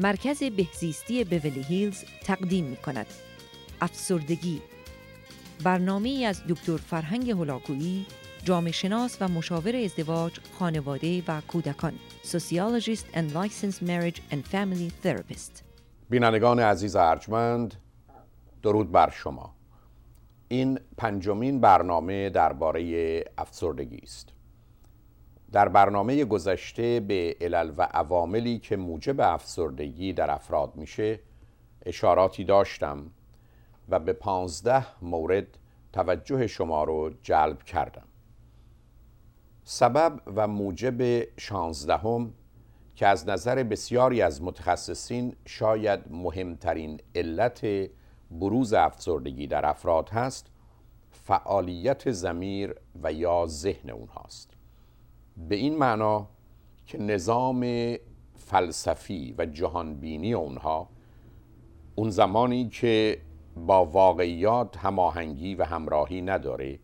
مرکز بهزیستی بولی هیلز تقدیم می کند. افسردگی. برنامه از دکتر فرهنگ هلاکویی جامعه شناس و مشاور ازدواج، خانواده و کودکان. Sociologist and Licensed Marriage and Family Therapist. بینندگان عزیز ارجمند درود بر شما. این پنجمین برنامه درباره افسردگی است. در برنامه گذشته به علل و عواملی که موجب افسردگی در افراد میشه اشاراتی داشتم و به پانزده مورد توجه شما رو جلب کردم. سبب و موجب شانزدهم که از نظر بسیاری از متخصصین شاید مهمترین علت بروز افسردگی در افراد هست فعالیت زمیر و یا ذهن اونهاست. به این معنا که نظام فلسفی و جهانبینی اونها اون زمانی که با واقعیات هماهنگی و همراهی نداره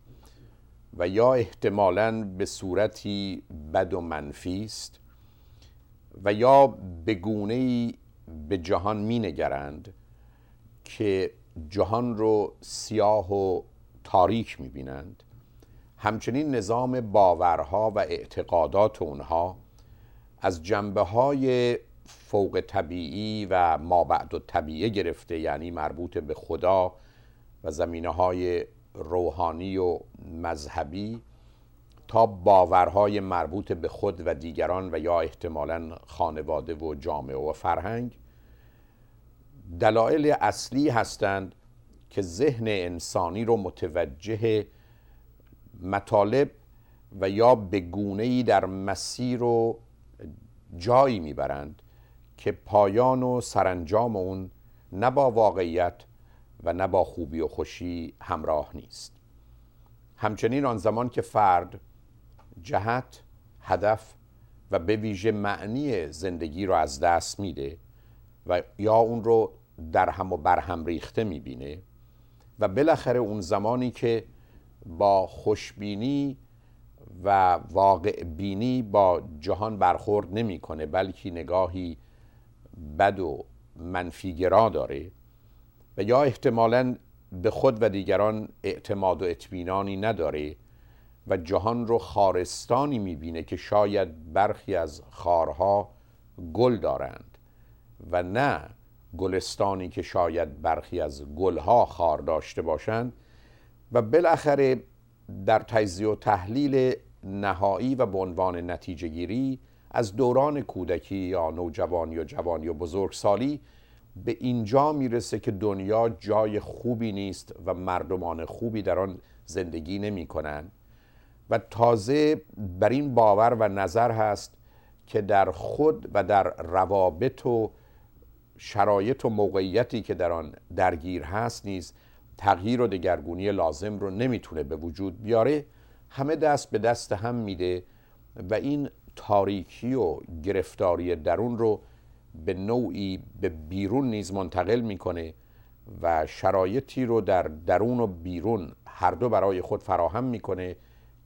و یا احتمالا به صورتی بد و منفی است و یا به گونه به جهان می نگرند که جهان رو سیاه و تاریک می بینند همچنین نظام باورها و اعتقادات اونها از جنبه های فوق طبیعی و مابعد و طبیعه گرفته یعنی مربوط به خدا و زمینه های روحانی و مذهبی تا باورهای مربوط به خود و دیگران و یا احتمالا خانواده و جامعه و فرهنگ دلایل اصلی هستند که ذهن انسانی رو متوجه مطالب و یا به گونه در مسیر و جایی می‌برند که پایان و سرانجام اون نه با واقعیت و نه با خوبی و خوشی همراه نیست. همچنین آن زمان که فرد جهت هدف و به ویژه معنی زندگی رو از دست میده و یا اون رو در هم و بر هم ریخته می‌بینه و بالاخره اون زمانی که با خوشبینی و واقع بینی با جهان برخورد نمی‌کنه بلکه نگاهی بد و منفیگرا داره و یا احتمالا به خود و دیگران اعتماد و اطمینانی نداره و جهان رو خارستانی می‌بینه که شاید برخی از خارها گل دارند و نه گلستانی که شاید برخی از گلها خار داشته باشند. و بالاخره در تجزیه و تحلیل نهایی و به عنوان نتیجه گیری از دوران کودکی یا نوجوانی یا جوانی و بزرگسالی به اینجا می‌رسه که دنیا جای خوبی نیست و مردمان خوبی در آن زندگی نمی کنن و تازه بر این باور و نظر هست که در خود و در روابط و شرایط و موقعیتی که در آن درگیر هست نیز تغییر و دگرگونی لازم رو نمی‌تونه به وجود بیاره همه دست به دست هم میده و این تاریکی و گرفتاری درون رو به نوعی به بیرون نیز منتقل می‌کنه و شرایطی رو در درون و بیرون هر دو برای خود فراهم می‌کنه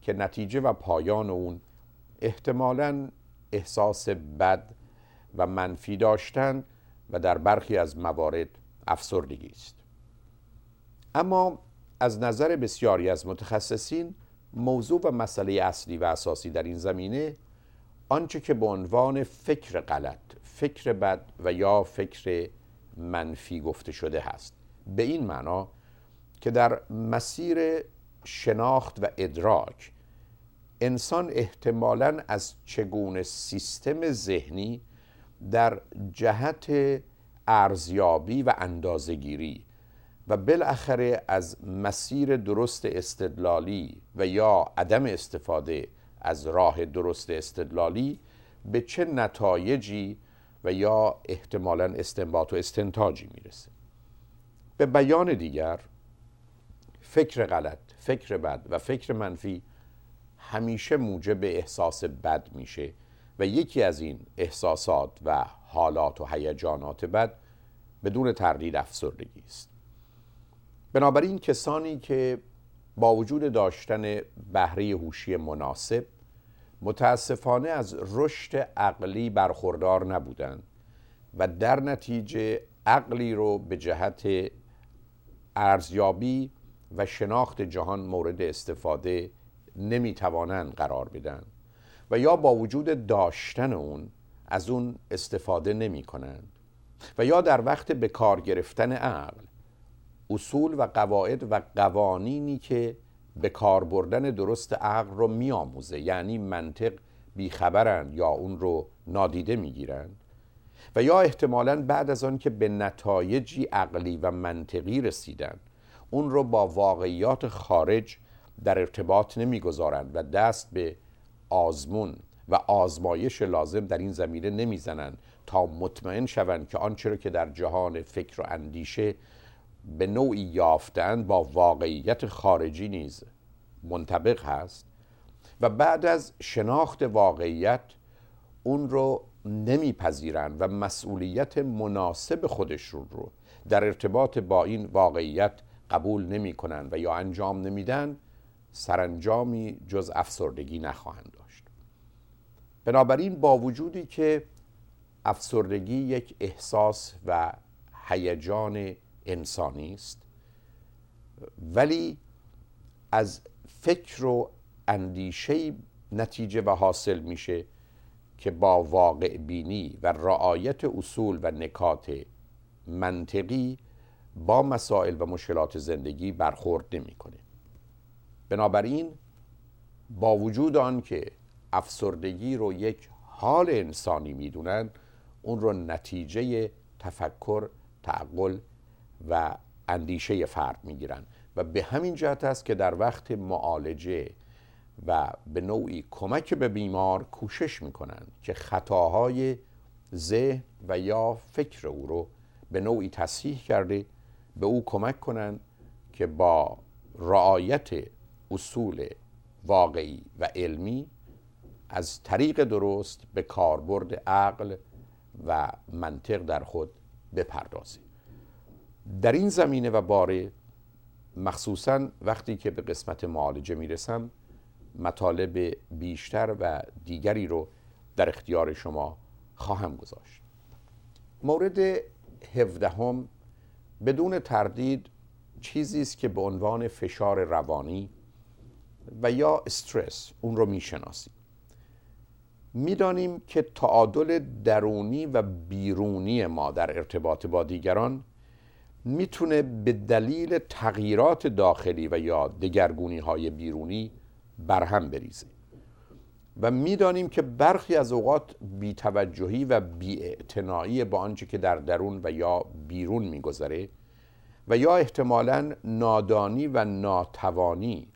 که نتیجه و پایان اون احتمالا احساس بد و منفی داشتن و در برخی از موارد افسردگی است. اما از نظر بسیاری از متخصصین موضوع و مسئله اصلی و اساسی در این زمینه آنچه که به عنوان فکر غلط فکر بد و یا فکر منفی گفته شده هست. به این معنا که در مسیر شناخت و ادراک انسان احتمالا از چگونه سیستم ذهنی در جهت ارزیابی و اندازگیری و بالاخره از مسیر درست استدلالی و یا عدم استفاده از راه درست استدلالی به چه نتایجی و یا احتمالا استنباط و استنتاجی می‌رسه. به بیان دیگر فکر غلط فکر بد و فکر منفی همیشه موجب احساس بد میشه و یکی از این احساسات و حالات و هیجانات بد بدون تردید افسردگی است. بنابراین کسانی که با وجود داشتن بهره هوشی مناسب متاسفانه از رشد عقلی برخوردار نبودند و در نتیجه عقلی رو به جهت ارزیابی و شناخت جهان مورد استفاده نمی‌توانند قرار بدن و یا با وجود داشتن اون از اون استفاده نمی کنند و یا در وقت به کار گرفتن عقل اصول و قواعد و قوانینی که به کار بردن درست عقل رو میآموزه. یعنی منطق بیخبرند یا اون رو نادیده می‌گیرند. و یا احتمالا بعد از آن که به نتایجی عقلی و منطقی رسیدن اون رو با واقعیات خارج در ارتباط نمی‌گذارند و دست به آزمون و آزمایش لازم در این زمینه نمی‌زنند تا مطمئن شوند که آنچه را که در جهان فکر و اندیشه به نوعی یافتن با واقعیت خارجی نیز منطبق هست و بعد از شناخت واقعیت اون رو نمیپذیرند و مسئولیت مناسب خودشون رو در ارتباط با این واقعیت قبول نمی کنند و یا انجام نمیدن سرانجامی جز افسردگی نخواهند داشت. بنابراین با وجودی که افسردگی یک احساس و هیجان انسانی است ولی از فکر و اندیشه نتیجه و حاصل میشه که با واقع بینی و رعایت اصول و نکات منطقی با مسائل و مشکلات زندگی برخورد نمی‌کنه. بنابراین با وجود آن که افسردگی رو یک حال انسانی می‌دونن اون رو نتیجه تفکر تعقل و اندیشه فرد می‌گیرن. و به همین جهت است که در وقت معالجه و به نوعی کمک به بیمار کوشش می‌کنند که خطاهای ذهن و یا فکر او رو به نوعی تصحیح کرده به او کمک کنند که با رعایت اصول واقعی و علمی از طریق درست به کاربرد عقل و منطق در خود بپردازید در این زمینه و باره مخصوصا وقتی که به قسمت معالجه می‌رسم مطالب بیشتر و دیگری رو در اختیار شما خواهم گذاشت. مورد هفدهم بدون تردید چیزی است که به عنوان فشار روانی و یا استرس اون رو می‌شناسیم. می‌دانیم که تعادل درونی و بیرونی ما در ارتباط با دیگران می‌تونه به دلیل تغییرات داخلی و یا دگرگونی های بیرونی برهم بریزه. و می‌دانیم که برخی از اوقات بیتوجهی و بیاعتنایی با آنچه که در درون و یا بیرون میگذره و یا احتمالا نادانی و ناتوانی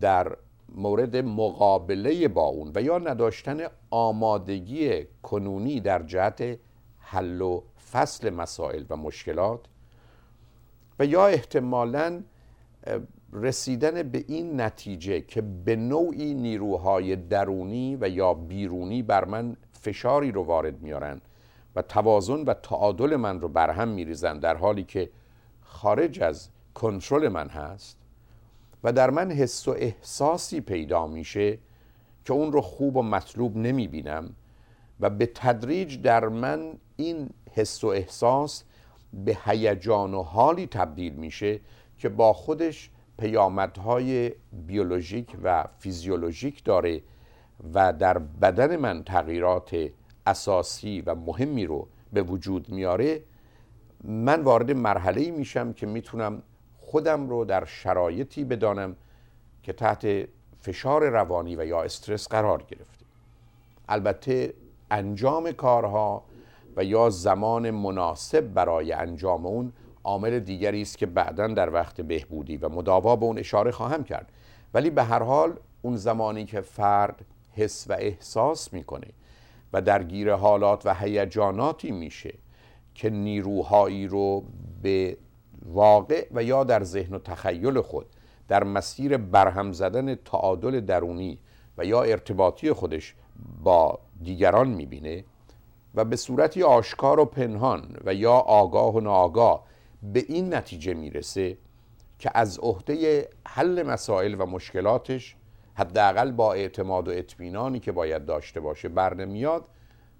در مورد مقابله با اون و یا نداشتن آمادگی کنونی در جهت حل و فصل مسائل و مشکلات و یا احتمالا رسیدن به این نتیجه که به نوعی نیروهای درونی و یا بیرونی بر من فشاری رو وارد میارن و توازن و تعادل من رو برهم میریزن در حالی که خارج از کنترل من هست و در من حس و احساسی پیدا میشه که اون رو خوب و مطلوب نمی‌بینم و به تدریج در من این حس و احساس به هیجان و حالی تبدیل میشه که با خودش پیامدهای بیولوژیک و فیزیولوژیک داره و در بدن من تغییرات اساسی و مهمی رو به وجود میاره. من وارد مرحله میشم که می‌تونم خودم رو در شرایطی بدانم که تحت فشار روانی و یا استرس قرار گرفته. البته انجام کارها و یا زمان مناسب برای انجام اون عامل دیگری است که بعدا در وقت بهبودی و مداوا به اون اشاره خواهم کرد. ولی به هر حال اون زمانی که فرد حس و احساس می‌کنه و درگیر حالات و هیجاناتی میشه که نیروهایی رو به واقع و یا در ذهن و تخیل خود در مسیر برهم زدن تعادل درونی و یا ارتباطی خودش با دیگران می‌بینه و به صورتی آشکار و پنهان و یا آگاه و ناآگاه به این نتیجه می‌رسه که از عهده حل مسائل و مشکلاتش حداقل با اعتماد و اطمینانی که باید داشته باشه بر نمیاد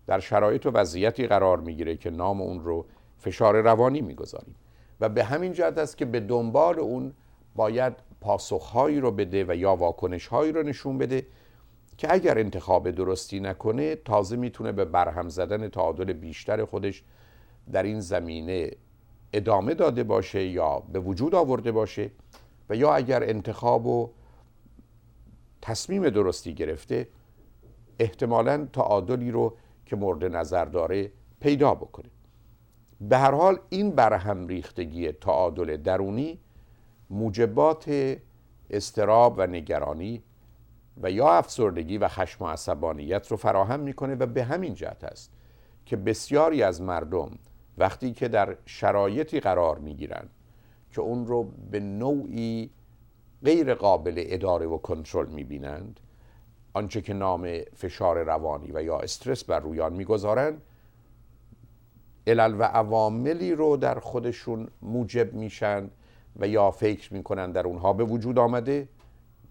در شرایط و وضعیتی قرار می‌گیره که نام اون رو فشار روانی می‌گذاریم. و به همین جهت است که به دنبال اون باید پاسخهایی رو بده و یا واکنشهایی رو نشون بده که اگر انتخاب درستی نکنه تازه می‌تونه به برهم زدن تعادل بیشتر خودش در این زمینه ادامه داده باشه یا به وجود آورده باشه و یا اگر انتخاب و تصمیم درستی گرفته احتمالا تعادلی رو که مورد نظر داره پیدا بکنه. به هر حال این برهم ریختگی تعادل درونی موجبات استراب و نگرانی و یا افسردگی و خشم و عصبانیت رو فراهم می‌کنه و به همین جهت است که بسیاری از مردم وقتی که در شرایطی قرار می‌گیرند که اون رو به نوعی غیر قابل اداره و کنترل می‌بینند آنچه که نام فشار روانی و یا استرس بر رویان می‌گذارند علل و عواملی رو در خودشون موجب میشن و یا فکر می‌کنن در اونها به وجود آمده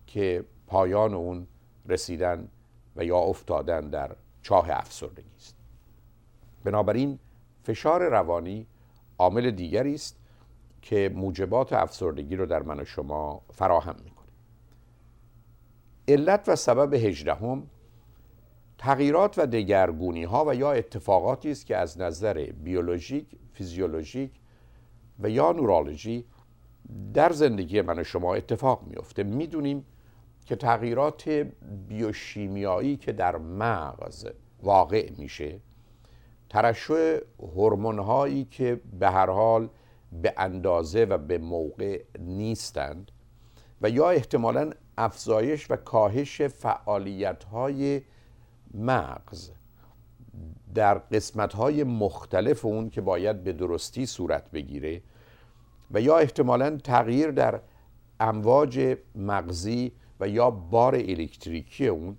که پایان اون رسیدن و یا افتادن در چاه افسردگی است. بنابراین فشار روانی عامل دیگری است که موجبات افسردگی رو در من و شما فراهم می‌کنه. علت و سبب هجدهم تغییرات و دگرگونی ها و یا اتفاقاتی است که از نظر بیولوژیک، فیزیولوژیک و یا نورولوژی در زندگی من و شما اتفاق میفته می‌دونیم که تغییرات بیوشیمیایی که در مغز واقع میشه ترشح هورمون هایی که به هر حال به اندازه و به موقع نیستند و یا احتمالا افزایش و کاهش فعالیت های مغز در قسمت های مختلف اون که باید به درستی صورت بگیره و یا احتمالا تغییر در امواج مغزی و یا بار الکتریکی اون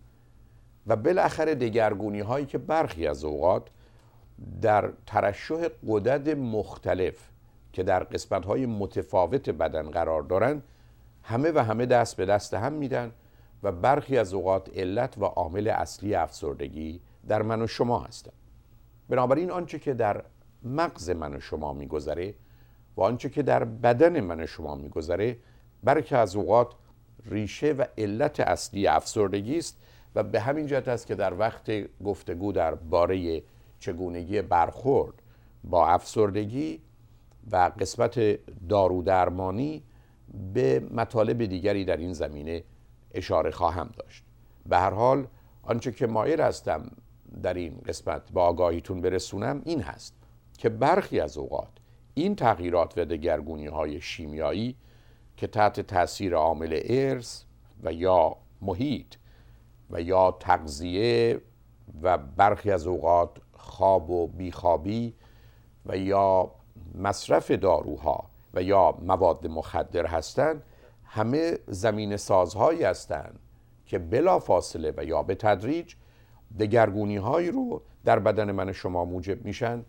و بالاخره دگرگونی هایی که برخی از اوقات در ترشح قدد مختلف که در قسمت های متفاوت بدن قرار دارند همه و همه دست به دست هم میدن و برخی از اوقات علت و عامل اصلی افسردگی در من و شما هستند بنابراین آنچه که در مغز من و شما میگذره و آنچه که در بدن من و شما میگذره برخی از اوقات ریشه و علت اصلی افسردگی است و به همین جهت است که در وقت گفتگو در باره چگونگی برخورد با افسردگی و قسمت دارودرمانی به مطالب دیگری در این زمینه اشاره خواهم داشت. به هر حال آنچه که مایل هستم در این قسمت با آگاهیتون برسونم این هست که برخی از اوقات این تغییرات و دگرگونی های شیمیایی که تحت تاثیر عامل ارث و یا محیط و یا تغذیه و برخی از اوقات خواب و بیخوابی و یا مصرف داروها و یا مواد مخدر هستند همه زمین سازهایی هستند که بلا فاصله و یا به تدریج دگرگونی هایی رو در بدن من شما موجب میشن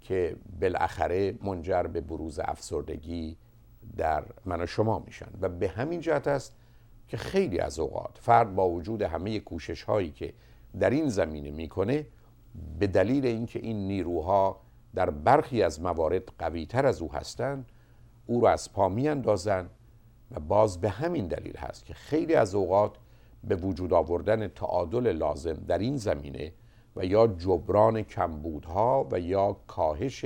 که بالاخره منجر به بروز افسردگی در من و شما میشن. و به همین جهت است که خیلی از اوقات فرد با وجود همه کوشش هایی که در این زمینه می‌کنه به دلیل اینکه این نیروها در برخی از موارد قوی تر از او هستند او را از پا میاندازند و باز به همین دلیل هست که خیلی از اوقات به وجود آوردن تعادل لازم در این زمینه و یا جبران کمبودها و یا کاهش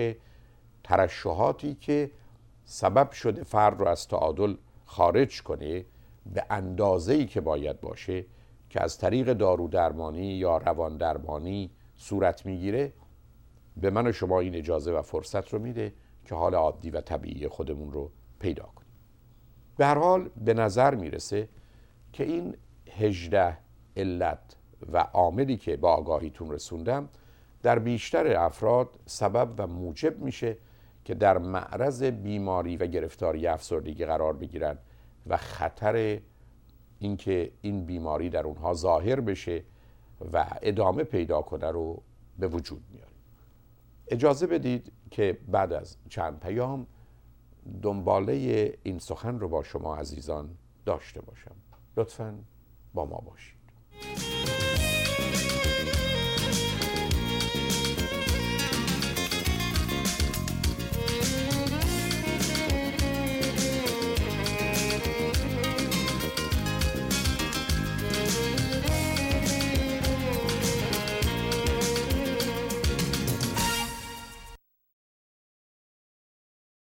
ترشحاتی که سبب شده فرد رو از تعادل خارج کنه به اندازه ای که باید باشه که از طریق دارو درمانی یا روان درمانی صورت می‌گیره به من و شما این اجازه و فرصت رو میده که حال عادی و طبیعی خودمون رو پیدا کنیم. به هر حال به نظر می‌رسه که این هجده علت و عاملی که با آگاهیتون رسوندم در بیشتر افراد سبب و موجب میشه که در معرض بیماری و گرفتاری افسردگی قرار بگیرن و خطر اینکه این بیماری در اونها ظاهر بشه و ادامه پیدا کنه رو به وجود میاره اجازه بدید که بعد از چند پیام دنباله این سخن رو با شما عزیزان داشته باشم. لطفا با ما باشید.